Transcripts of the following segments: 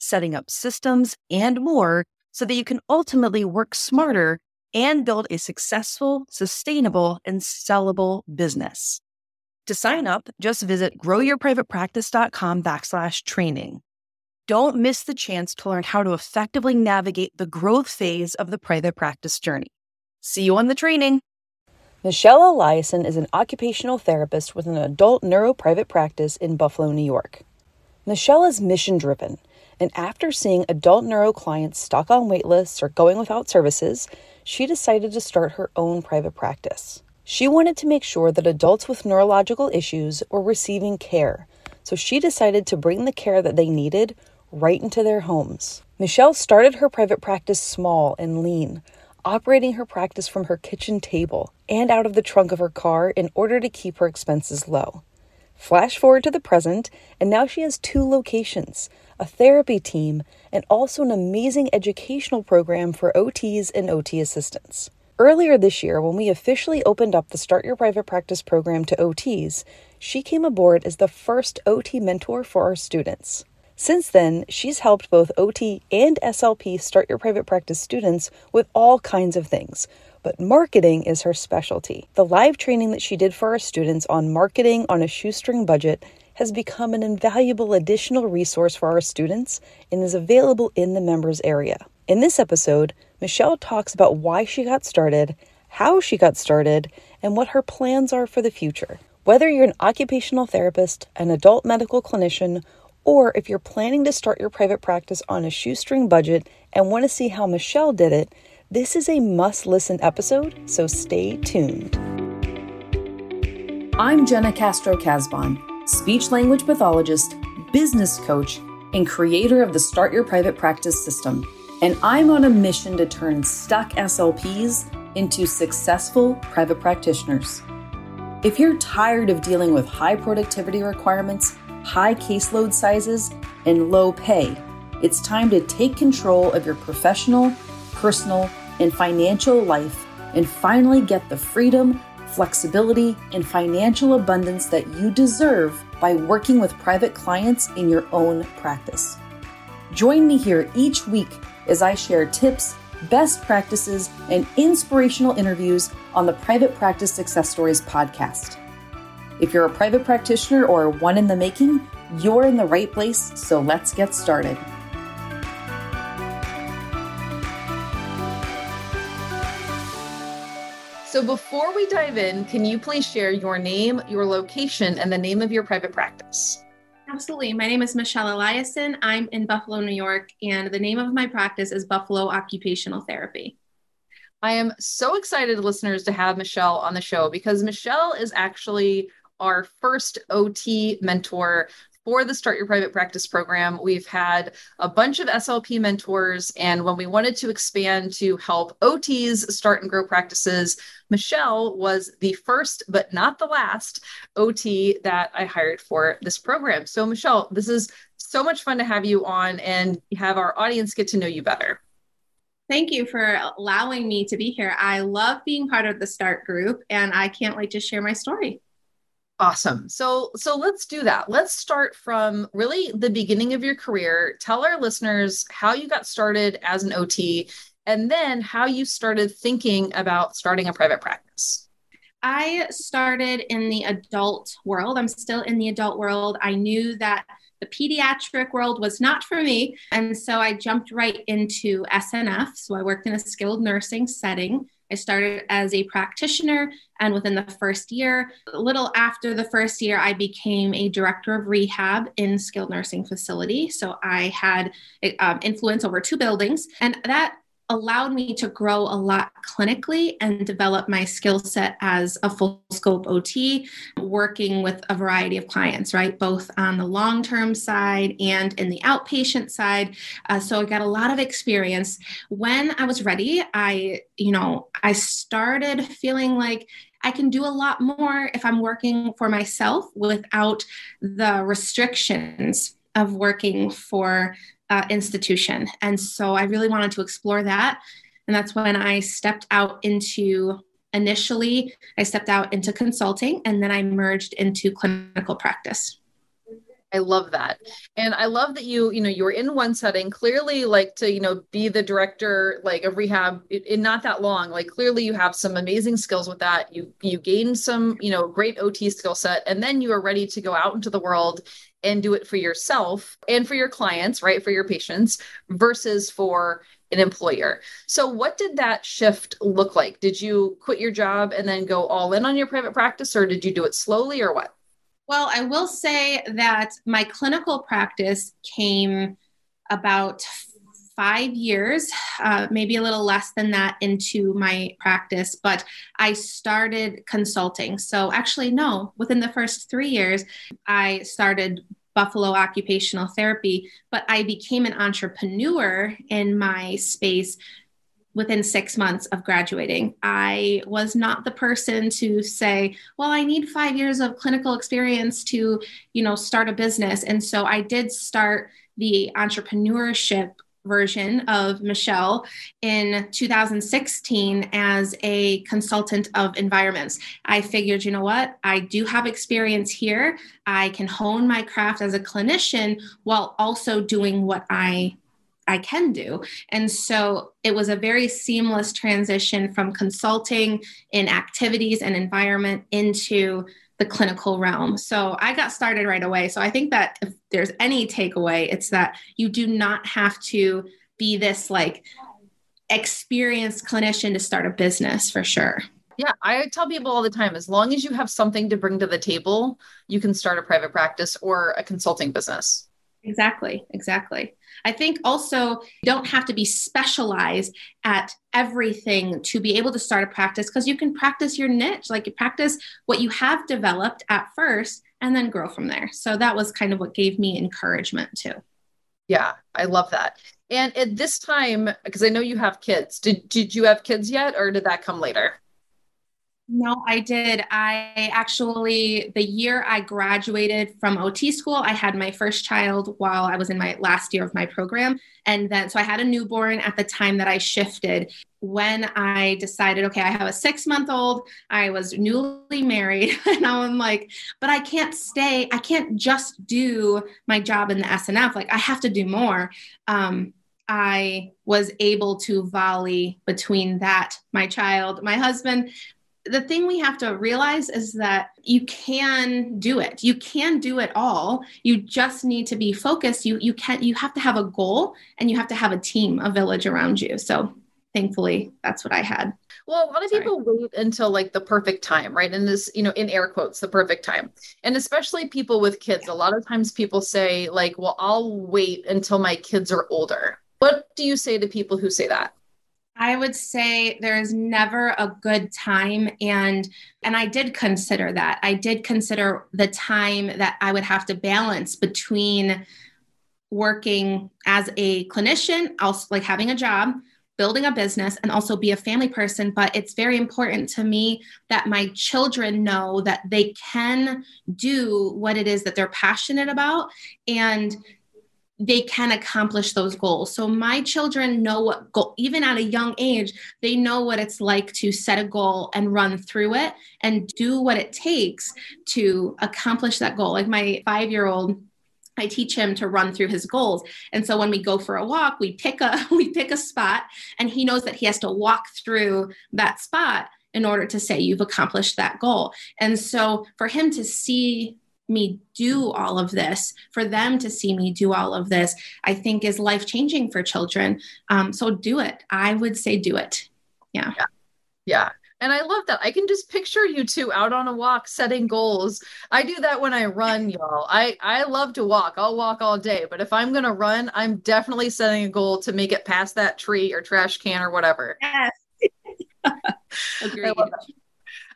setting up systems, and more so that you can ultimately work smarter and build a successful, sustainable, and sellable business. To sign up, just visit growyourprivatepractice.com backslash training. Don't miss the chance to learn how to effectively navigate the growth phase of the private practice journey. See you on the training. Michelle Eliason is an occupational therapist with an adult neuro private practice in Buffalo, New York. Michelle is mission driven, and after seeing adult neuro clients stuck on waitlists or going without services, she decided to start her own private practice. She wanted to make sure that adults with neurological issues were receiving care, so she decided to bring the care that they needed right into their homes. Michelle started her private practice small and lean, operating her practice from her kitchen table and out of the trunk of her car in order to keep her expenses low. Flash forward to the present, and now she has two locations a therapy team, and also an amazing educational program for OTs and OT assistants. Earlier this year, when we officially opened up the Start Your Private Practice program to OTs, she came aboard as the first OT mentor for our students. Since then, she's helped both OT and SLP Start Your Private Practice students with all kinds of things, but marketing is her specialty. The live training that she did for our students on marketing on a shoestring budget has become an invaluable additional resource for our students and is available in the members area. In this episode, Michelle talks about why she got started, how she got started, and what her plans are for the future. Whether you're an occupational therapist, an adult medical clinician, or if you're planning to start your private practice on a shoestring budget and want to see how Michelle did it, this is a must listen episode, so stay tuned. I'm Jena Castro Casbon, speech language pathologist, business coach, and creator of the Start Your Private Practice system. And I'm on a mission to turn stuck SLPs into successful private practitioners. If you're tired of dealing with high productivity requirements, high caseload sizes, and low pay, it's time to take control of your professional, personal, and financial life and finally get the freedom, flexibility, and financial abundance that you deserve by working with private clients in your own practice. Join me here each week as I share tips, best practices, and inspirational interviews on the Private Practice Success Stories podcast. If you're a private practitioner or one in the making, you're in the right place, so let's get started. So before we dive in, can you please share your name, your location, and the name of your private practice? Absolutely. My name is Michelle Eliason. I'm in Buffalo, New York, and the name of my practice is Buffalo Occupational Therapy. I am so excited, listeners, to have Michelle on the show because Michelle is actually our first OT mentor for the Start Your Private Practice program, we've had a bunch of SLP mentors. And when we wanted to expand to help OTs start and grow practices, Michelle was the first, but not the last OT that I hired for this program. So, Michelle, this is so much fun to have you on and have our audience get to know you better. Thank you for allowing me to be here. I love being part of the START group and I can't wait to share my story. Awesome. So so let's do that. Let's start from really the beginning of your career. Tell our listeners how you got started as an OT and then how you started thinking about starting a private practice. I started in the adult world. I'm still in the adult world. I knew that the pediatric world was not for me. And so I jumped right into SNF. So I worked in a skilled nursing setting. I started as a practitioner, and within the first year, a little after the first year, I became a director of rehab in skilled nursing facility. So I had um, influence over two buildings, and that allowed me to grow a lot clinically and develop my skill set as a full scope OT, working with a variety of clients, right? Both on the long term side and in the outpatient side. Uh, so I got a lot of experience. When I was ready, I, you know, I started feeling like I can do a lot more if I'm working for myself without the restrictions of working for uh, institution. And so I really wanted to explore that. And that's when I stepped out into initially, I stepped out into consulting and then I merged into clinical practice. I love that. And I love that you, you know, you were in one setting, clearly like to, you know, be the director like of rehab in not that long. Like clearly you have some amazing skills with that. You you gained some, you know, great OT skill set and then you are ready to go out into the world and do it for yourself and for your clients, right? For your patients versus for an employer. So, what did that shift look like? Did you quit your job and then go all in on your private practice, or did you do it slowly, or what? Well, I will say that my clinical practice came about five years, uh, maybe a little less than that, into my practice, but I started consulting. So, actually, no, within the first three years, I started Buffalo Occupational Therapy, but I became an entrepreneur in my space within six months of graduating. I was not the person to say, well, I need five years of clinical experience to, you know, start a business. And so I did start the entrepreneurship version of Michelle in 2016 as a consultant of environments. I figured, you know what? I do have experience here. I can hone my craft as a clinician while also doing what I I can do. And so it was a very seamless transition from consulting in activities and environment into the clinical realm. So I got started right away. So I think that if there's any takeaway, it's that you do not have to be this like experienced clinician to start a business for sure. Yeah, I tell people all the time as long as you have something to bring to the table, you can start a private practice or a consulting business. Exactly, exactly. I think also you don't have to be specialized at everything to be able to start a practice because you can practice your niche, like you practice what you have developed at first and then grow from there. So that was kind of what gave me encouragement too. Yeah, I love that. And at this time, because I know you have kids, did, did you have kids yet or did that come later? No, I did. I actually, the year I graduated from OT school, I had my first child while I was in my last year of my program. And then, so I had a newborn at the time that I shifted. When I decided, okay, I have a six month old, I was newly married. And now I'm like, but I can't stay, I can't just do my job in the SNF. Like, I have to do more. Um, I was able to volley between that, my child, my husband, the thing we have to realize is that you can do it. You can do it all. You just need to be focused. You you can you have to have a goal and you have to have a team a village around you. So thankfully that's what i had. Well a lot of Sorry. people wait until like the perfect time right? And this you know in air quotes the perfect time. And especially people with kids. A lot of times people say like well i'll wait until my kids are older. What do you say to people who say that I would say there is never a good time and and I did consider that. I did consider the time that I would have to balance between working as a clinician, also like having a job, building a business and also be a family person, but it's very important to me that my children know that they can do what it is that they're passionate about and they can accomplish those goals. So my children know what goal, even at a young age, they know what it's like to set a goal and run through it and do what it takes to accomplish that goal. Like my five year old, I teach him to run through his goals. And so when we go for a walk, we pick a we pick a spot and he knows that he has to walk through that spot in order to say you've accomplished that goal. And so for him to see me do all of this, for them to see me do all of this, I think is life changing for children. Um, so do it. I would say do it. Yeah. yeah. Yeah. And I love that. I can just picture you two out on a walk setting goals. I do that when I run, y'all. I I love to walk. I'll walk all day, but if I'm going to run, I'm definitely setting a goal to make it past that tree or trash can or whatever. Yes. Agreed.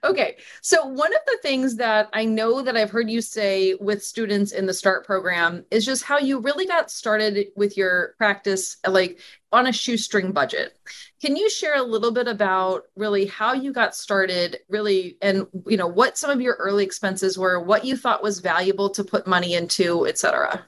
Okay. So, one of the things that I know that I've heard you say with students in the START program is just how you really got started with your practice, like on a shoestring budget. Can you share a little bit about really how you got started, really, and you know what some of your early expenses were, what you thought was valuable to put money into, et cetera?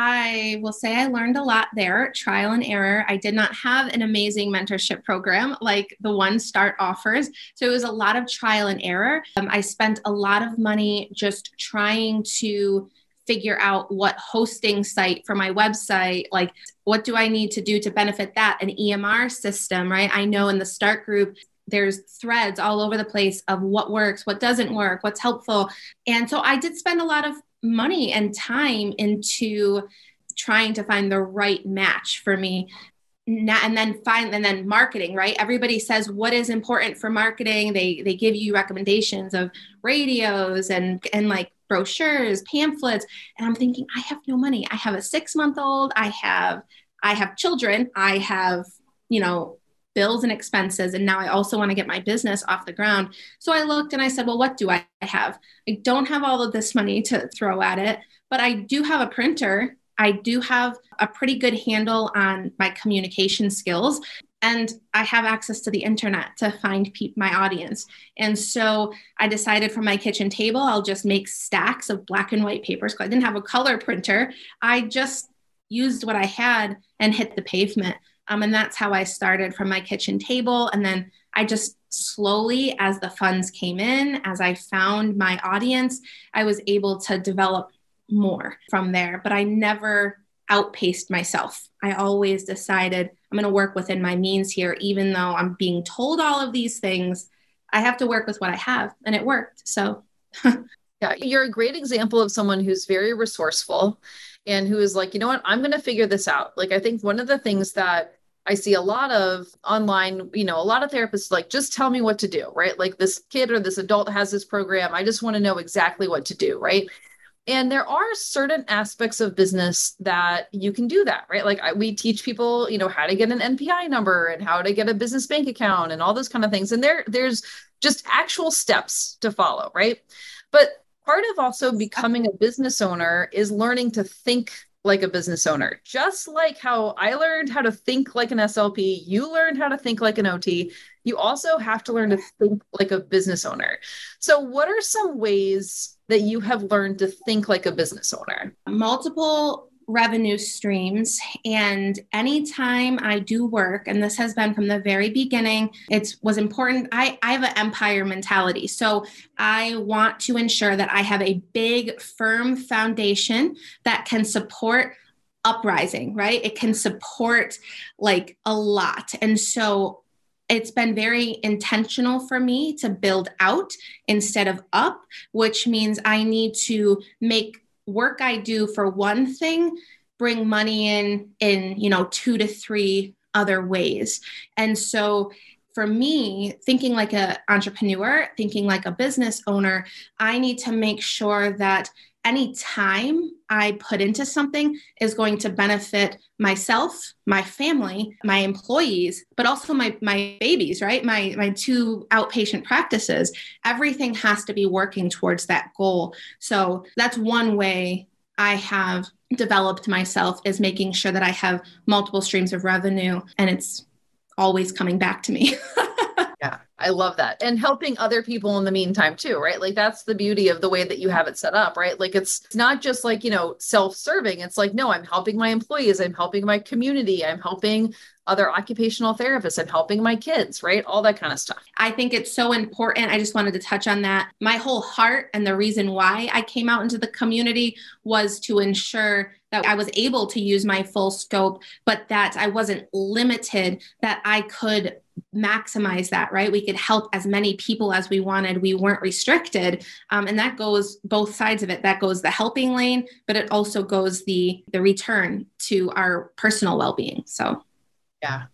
I will say I learned a lot there, trial and error. I did not have an amazing mentorship program like the one Start offers. So it was a lot of trial and error. Um, I spent a lot of money just trying to figure out what hosting site for my website like what do i need to do to benefit that an emr system right i know in the start group there's threads all over the place of what works what doesn't work what's helpful and so i did spend a lot of money and time into trying to find the right match for me. And then find and then marketing right? Everybody says what is important for marketing? They they give you recommendations of radios and and like brochures pamphlets. And i'm thinking i have no money. I have a 6 month old i have i have children. I have you know bills and expenses. And now I also want to get my business off the ground. So I looked and I said, well, what do I have? I don't have all of this money to throw at it, but I do have a printer. I do have a pretty good handle on my communication skills and I have access to the internet to find pe- my audience. And so I decided from my kitchen table, I'll just make stacks of black and white papers because I didn't have a color printer. I just used what I had and hit the pavement. Um, and that's how I started from my kitchen table. And then I just slowly, as the funds came in, as I found my audience, I was able to develop more from there. But I never outpaced myself. I always decided I'm going to work within my means here, even though I'm being told all of these things. I have to work with what I have, and it worked. So, yeah, you're a great example of someone who's very resourceful and who is like, you know what, I'm going to figure this out. Like, I think one of the things that I see a lot of online, you know, a lot of therapists like, just tell me what to do, right? Like this kid or this adult has this program. I just want to know exactly what to do, right? And there are certain aspects of business that you can do that, right? Like I, we teach people, you know, how to get an NPI number and how to get a business bank account and all those kind of things. And there, there's just actual steps to follow, right? But part of also becoming a business owner is learning to think like a business owner. Just like how I learned how to think like an SLP, you learned how to think like an OT. You also have to learn to think like a business owner. So, what are some ways that you have learned to think like a business owner? Multiple revenue streams. And anytime I do work, and this has been from the very beginning, it was important. I, I have an empire mentality. So I want to ensure that I have a big, firm foundation that can support uprising, right? It can support like a lot. And so it's been very intentional for me to build out instead of up, which means I need to make work I do for one thing bring money in in you know two to three other ways. And so for me thinking like an entrepreneur thinking like a business owner i need to make sure that any time i put into something is going to benefit myself my family my employees but also my my babies right? My my two outpatient practices. Everything has to be working towards that goal. So that's one way i have developed myself is making sure that i have multiple streams of revenue and it's always coming back to me Yeah, I love that. And helping other people in the meantime too, right? Like that's the beauty of the way that you have it set up, right? Like it's, not just like, you know, self-serving. It's like, no, I'm helping my employees, I'm helping my community, I'm helping other occupational therapists, I'm helping my kids, right? All that kind of stuff. I think it's so important. I just wanted to touch on that. My whole heart and the reason why I came out into the community was to ensure that I was able to use my full scope, but that I wasn't limited, that I could maximize that, right? We could help as many people as we wanted. We weren't restricted. Um, and that goes both sides of it. That goes the helping lane, but it also goes the the return to our personal well-being. So yeah.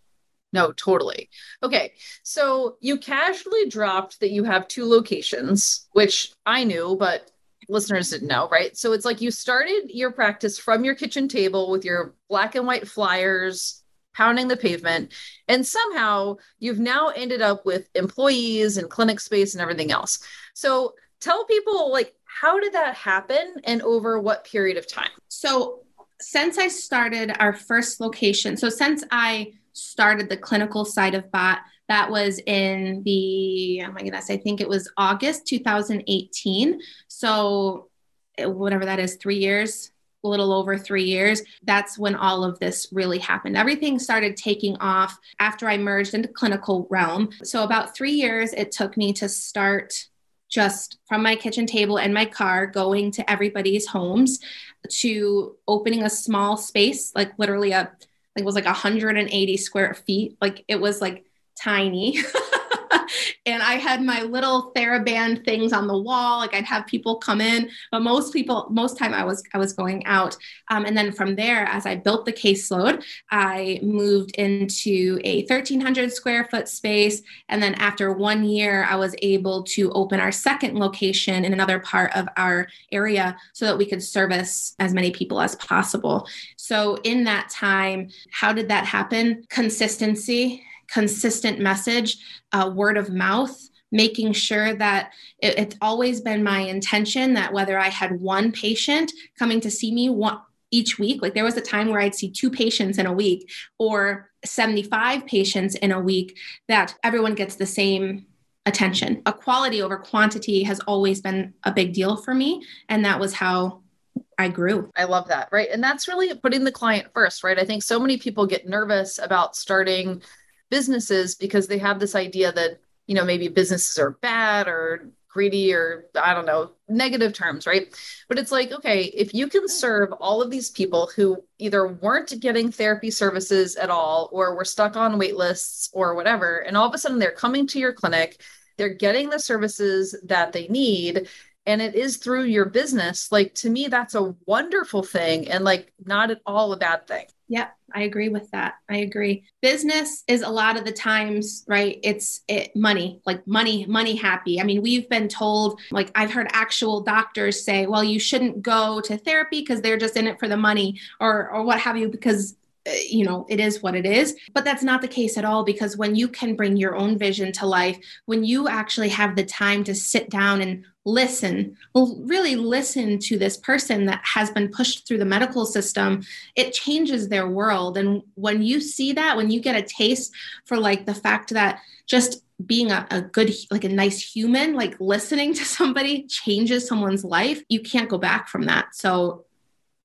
No, totally. Okay. So you casually dropped that you have two locations, which I knew, but listeners didn't know, right? So it's like you started your practice from your kitchen table with your black and white flyers, pounding the pavement, and somehow you've now ended up with employees and clinic space and everything else. So tell people like how did that happen and over what period of time? So since I started our first location, so since I started the clinical side of BOT, that was in the, oh my goodness, I think it was August 2018. So eh, whatever that is, three years, a little over three years, that's when all of this really happened. Everything started taking off after I merged into clinical realm. So about three years it took me to start just from my kitchen table and my car going to everybody's homes to opening a small space, like literally a it was like 180 square feet. Like it was like tiny. and I had my little TheraBand things on the wall. Like I'd have people come in, but most people, most time I was I was going out. Um, and then from there, as I built the caseload, I moved into a 1,300 square foot space. And then after one year, I was able to open our second location in another part of our area so that we could service as many people as possible. So in that time, how did that happen? Consistency consistent message, uh, word of mouth, making sure that it, it's always been my intention that whether I had one patient coming to see me one, each week, like there was a time where I'd see two patients in a week or 75 patients in a week, that everyone gets the same attention. A quality over quantity has always been a big deal for me. And that was how I grew. I love that. Right. And that's really putting the client first, right? I think so many people get nervous about starting businesses because they have this idea that you know maybe businesses are bad or greedy or i don't know negative terms right? But it's like okay if you can serve all of these people who either weren't getting therapy services at all or were stuck on wait lists or whatever and all of a sudden they're coming to your clinic they're getting the services that they need and it is through your business like to me that's a wonderful thing and like not at all a bad thing yeah, I agree with that. I agree. Business is a lot of the times, right? It's it money, like money, money happy. I mean, we've been told, like I've heard actual doctors say, well, you shouldn't go to therapy because they're just in it for the money or or what have you because Uh, you know, it is what it is. But that's not the case at all because when you can bring your own vision to life, when you actually have the time to sit down and listen, well, really listen to this person that has been pushed through the medical system, it changes their world. And when you see that, when you get a taste for like the fact that just being a, a good like a nice human like listening to somebody changes someone's life you can't go back from that so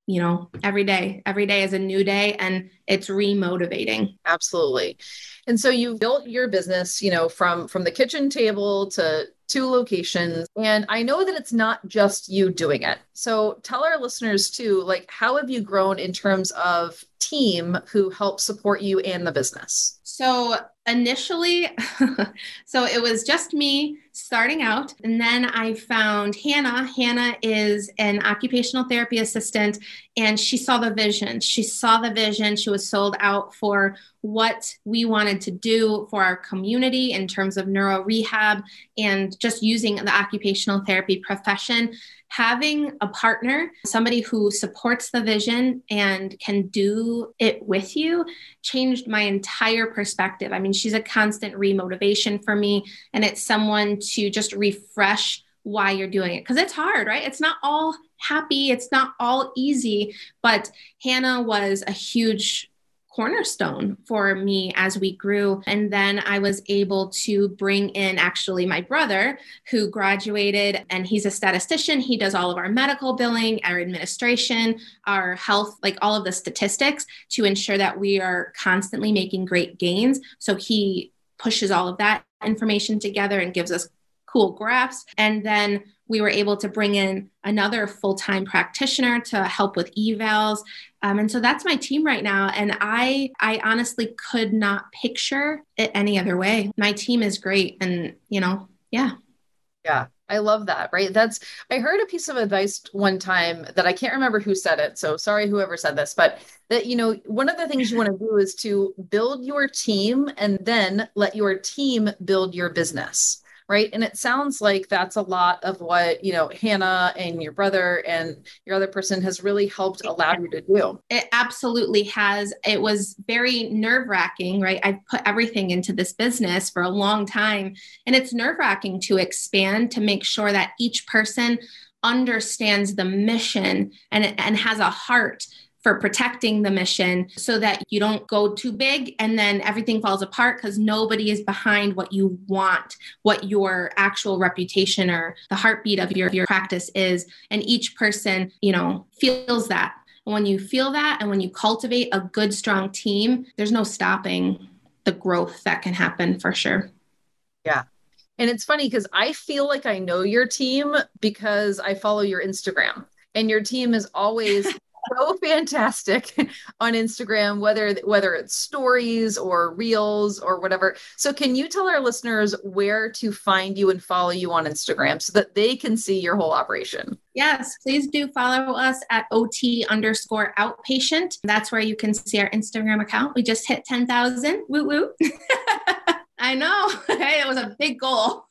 you know every day. Every day is a new day and it's remotivating. Absolutely. And so you built your business you know from from the kitchen table to two locations and i know that it's not just you doing it. So tell our listeners too like how have you grown in terms of team who help support you and the business? So initially, so it was just me starting out. And then I found Hannah. Hannah is an occupational therapy assistant, and she saw the vision. She saw the vision. She was sold out for what we wanted to do for our community in terms of neuro rehab and just using the occupational therapy profession having a partner, somebody who supports the vision and can do it with you, changed my entire perspective. I mean, she's a constant remotivation for me, and it's someone to just refresh why you're doing it because it's hard, right? It's not all happy, it's not all easy, but Hannah was a huge cornerstone for me as we grew. And then I was able to bring in actually my brother who graduated and he's a statistician. He does all of our medical billing, our administration, our health, like all of the statistics to ensure that we are constantly making great gains. So he pushes all of that information together and gives us cool graphs. And then we were able to bring in another full-time practitioner to help with evals um, and so that's my team right now and i i honestly could not picture it any other way my team is great and you know yeah yeah I love that, right? That's, I heard a piece of advice one time that I can't remember who said it. So sorry, whoever said this, but that, you know, one of the things you want to do is to build your team and then let your team build your business right? And it sounds like that's a lot of what you know hannah and your brother and your other person has really helped allow you to do. It absolutely has. It was very nerve wracking right? I've put everything into this business for a long time and it's nerve wracking to expand to make sure that each person understands the mission and, and has a heart for protecting the mission so that you don't go too big and then everything falls apart because nobody is behind what you want, what your actual reputation or the heartbeat of your, your practice is. And each person, you know, feels that. And when you feel that and when you cultivate a good, strong team, there's no stopping the growth that can happen for sure. Yeah. And it's funny because I feel like I know your team because I follow your Instagram and your team is always so fantastic on Instagram, whether whether it's stories or reels or whatever. So can you tell our listeners where to find you and follow you on Instagram so that they can see your whole operation? Yes, please do follow us at OT underscore outpatient. That's where you can see our Instagram account. We just hit 10,000. Woo woo. I know. Hey, it was a big goal.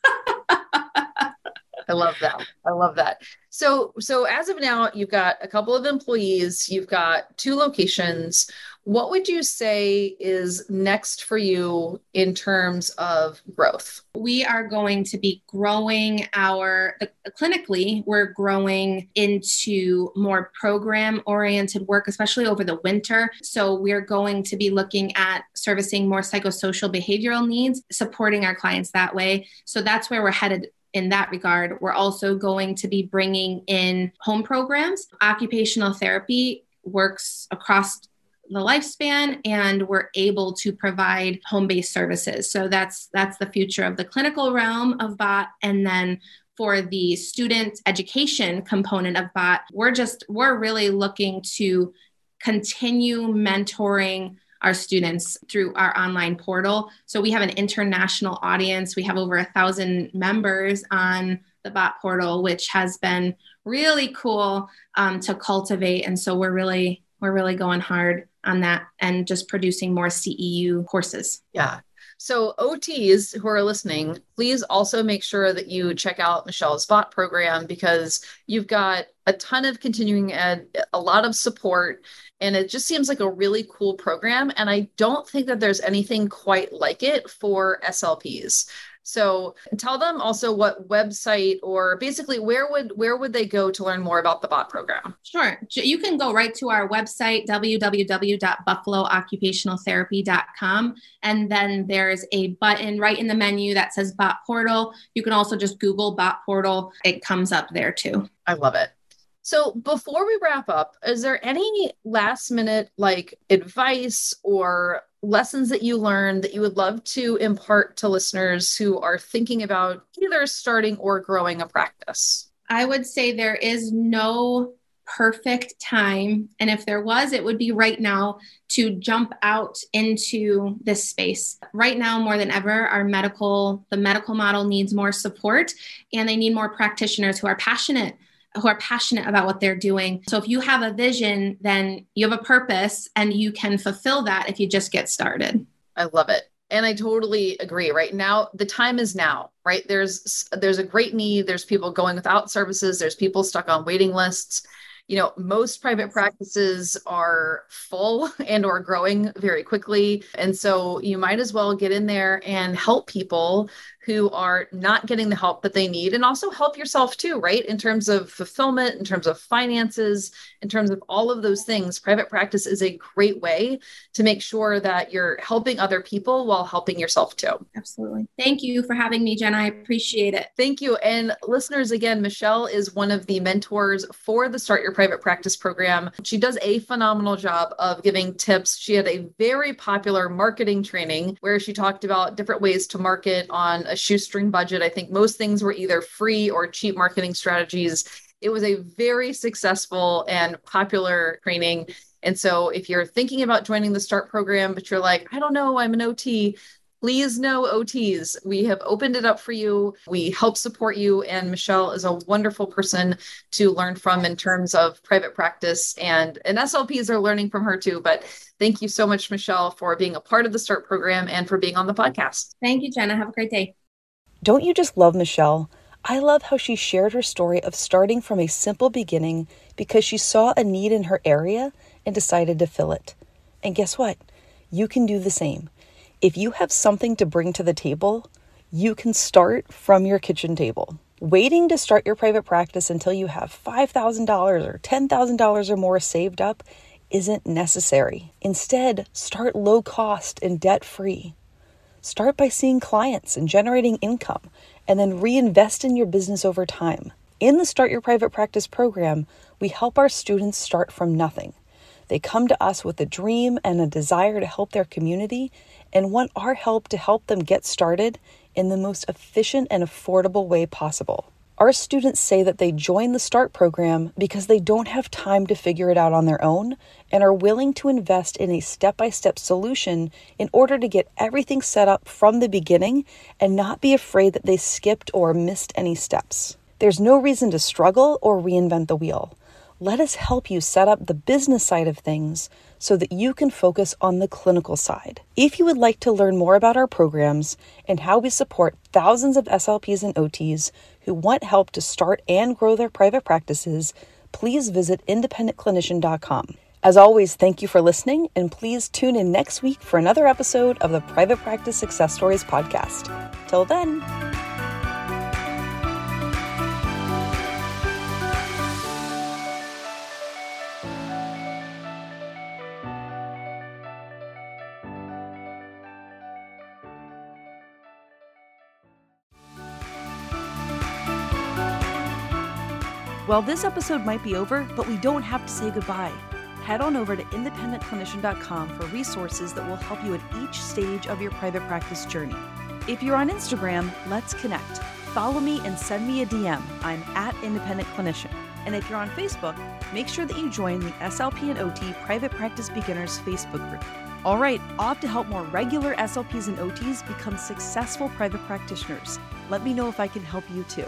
I love that. I love that. So, so as of now, you've got a couple of employees, you've got two locations. What would you say is next for you in terms of growth? We are going to be growing our clinically, we're growing into more program oriented work, especially over the winter. So, we're going to be looking at servicing more psychosocial behavioral needs, supporting our clients that way. So, that's where we're headed in that regard. We're also going to be bringing in home programs. Occupational therapy works across the lifespan and we're able to provide home-based services. So that's that's the future of the clinical realm of bot and then for the student education component of bot, we're just we're really looking to continue mentoring our students through our online portal. So we have an international audience. We have over a thousand members on the bot portal, which has been really cool um, to cultivate. And so we're really we're really going hard on that and just producing more CEU courses. Yeah. So, OTs who are listening, please also make sure that you check out Michelle's bot program because you've got a ton of continuing ed, a lot of support, and it just seems like a really cool program. And I don't think that there's anything quite like it for SLPs. So tell them also what website or basically where would where would they go to learn more about the bot program? Sure. You can go right to our website www.buffalooccupationaltherapy.com and then there's a button right in the menu that says bot portal. You can also just google bot portal. It comes up there too. I love it. So before we wrap up, is there any last minute like advice or lessons that you learned that you would love to impart to listeners who are thinking about either starting or growing a practice? I would say there is no perfect time. And if there was, it would be right now to jump out into this space. Right now, more than ever, our medical, the medical model needs more support and they need more practitioners who are passionate who are passionate about what they're doing. So if you have a vision, then you have a purpose and you can fulfill that if you just get started. I love it. And I totally agree. Right now, the time is now, right? There's there's a great need. There's people going without services. There's people stuck on waiting lists you know most private practices are full and or growing very quickly and so you might as well get in there and help people who are not getting the help that they need and also help yourself too right? In terms of fulfillment in terms of finances in terms of all of those things private practice is a great way to make sure that you're helping other people while helping yourself too. Absolutely. Thank you for having me jen i appreciate it. Thank you. And listeners again michelle is one of the mentors for the start your private practice program. She does a phenomenal job of giving tips. She had a very popular marketing training where she talked about different ways to market on a shoestring budget. I think most things were either free or cheap marketing strategies. It was a very successful and popular training. And so if you're thinking about joining the START program, but you're like, I don't know, I'm an OT, please know OTs. We have opened it up for you. We help support you. And Michelle is a wonderful person to learn from in terms of private practice. And, and SLPs are learning from her too. But thank you so much, Michelle, for being a part of the START program and for being on the podcast. Thank you, Jena. Have a great day. Don't you just love Michelle? I love how she shared her story of starting from a simple beginning because she saw a need in her area and decided to fill it. And guess what? You can do the same. If you have something to bring to the table, you can start from your kitchen table. Waiting to start your private practice until you have $5,000 or $10,000 or more saved up isn't necessary. Instead, start low cost and debt free. Start by seeing clients and generating income, and then reinvest in your business over time. In the Start Your Private Practice program, we help our students start from nothing. They come to us with a dream and a desire to help their community and want our help to help them get started in the most efficient and affordable way possible. Our students say that they join the START program because they don't have time to figure it out on their own and are willing to invest in a step by step solution in order to get everything set up from the beginning and not be afraid that they skipped or missed any steps. There's no reason to struggle or reinvent the wheel let us help you set up the business side of things so that you can focus on the clinical side. If you would like to learn more about our programs and how we support thousands of SLPs and OTs who want help to start and grow their private practices, please visit independentclinician.com. As always, thank you for listening, and please tune in next week for another episode of the Private Practice Success Stories podcast. Till then, Well, this episode might be over, but we don't have to say goodbye. Head on over to independentclinician.com for resources that will help you at each stage of your private practice journey. If you're on Instagram, let's connect. Follow me and send me a DM. I'm at Independent Clinician. And if you're on Facebook, make sure that you join the SLP and OT Private Practice Beginners Facebook group. All right, off to help more regular SLPs and OTs become successful private practitioners. Let me know if I can help you too.